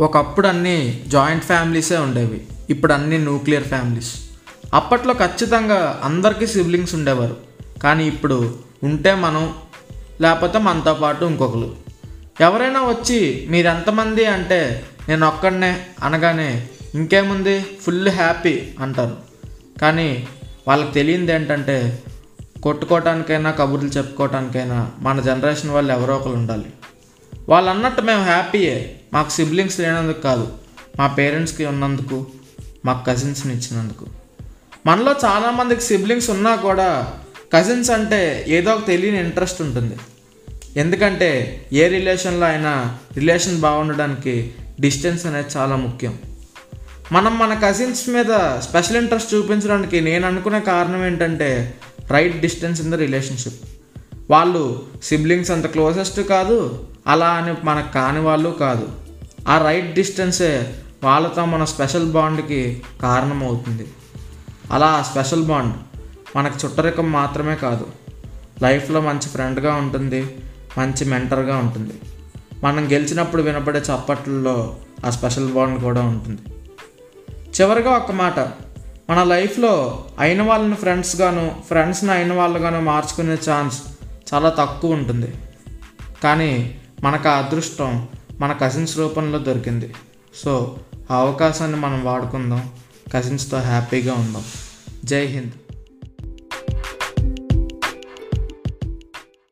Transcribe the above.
ఒకప్పుడు అన్నీ జాయింట్ ఫ్యామిలీసే ఉండేవి. ఇప్పుడు అన్నీ న్యూక్లియర్ ఫ్యామిలీస్. అప్పట్లో ఖచ్చితంగా అందరికీ సిబ్లింగ్స్ ఉండేవారు. కానీ ఇప్పుడు ఉంటే మనం లేకపోతే మనతో పాటు ఇంకొకరు. ఎవరైనా వచ్చి మీరెంతమంది అంటే నేను ఒక్కడనే అనగానే ఇంకేముంది? ఫుల్ హ్యాపీ అంటారు. కానీ వాళ్ళకి తెలియంది ఏంటంటే కొట్టుకోవటానికైనా కబుర్లు చెప్పుకోవటానికైనా మన జనరేషన్ వాళ్ళు ఎవరో ఒకరు ఉండాలి. వాళ్ళు అన్నట్టు మేము హ్యాపీయే. మాకు సిబ్లింగ్స్ లేనందుకు కాదు మా పేరెంట్స్కి ఉన్నందుకు మాకు కజిన్స్ని ఇచ్చినందుకు. మనలో చాలామందికి సిబ్లింగ్స్ ఉన్నా కూడా కజిన్స్ అంటే ఏదో ఒక తెలియని ఇంట్రెస్ట్ ఉంటుంది. ఎందుకంటే ఏ రిలేషన్లో అయినా రిలేషన్ బాగుండడానికి డిస్టెన్స్ అనేది చాలా ముఖ్యం. మనం మన కజిన్స్ మీద స్పెషల్ ఇంట్రెస్ట్ చూపించడానికి నేను అనుకునే కారణం ఏంటంటే right distance in the relationship వాళ్ళు సిబ్లింగ్స్ అంత క్లోజెస్ట్ కాదు అలా అని మనకు కాని వాళ్ళు కాదు. ఆ రైట్ డిస్టెన్సే వాళ్ళతో మన స్పెషల్ బాండ్కి కారణం అవుతుంది అలా ఆ స్పెషల్ బాండ్ మనకు చుట్టరికం మాత్రమే కాదు లైఫ్లో మంచి ఫ్రెండ్గా ఉంటుంది మంచి మెంటర్గా ఉంటుంది. మనం గెలిచినప్పుడు వినపడే చప్పట్లలో ఆ స్పెషల్ బాండ్ కూడా ఉంటుంది. చివరిగా ఒక మాట మన లైఫ్లో అయిన వాళ్ళని ఫ్రెండ్స్గాను ఫ్రెండ్స్ని అయిన వాళ్ళుగాను మార్చుకునే ఛాన్స్ చాలా తక్కువ ఉంటుంది. కానీ మనకు ఆ అదృష్టం మన కజిన్స్ రూపంలో దొరికింది. సో ఆ అవకాశాన్ని మనం వాడుకుందాం. కజిన్స్తో హ్యాపీగా ఉందాం. జై హింద్.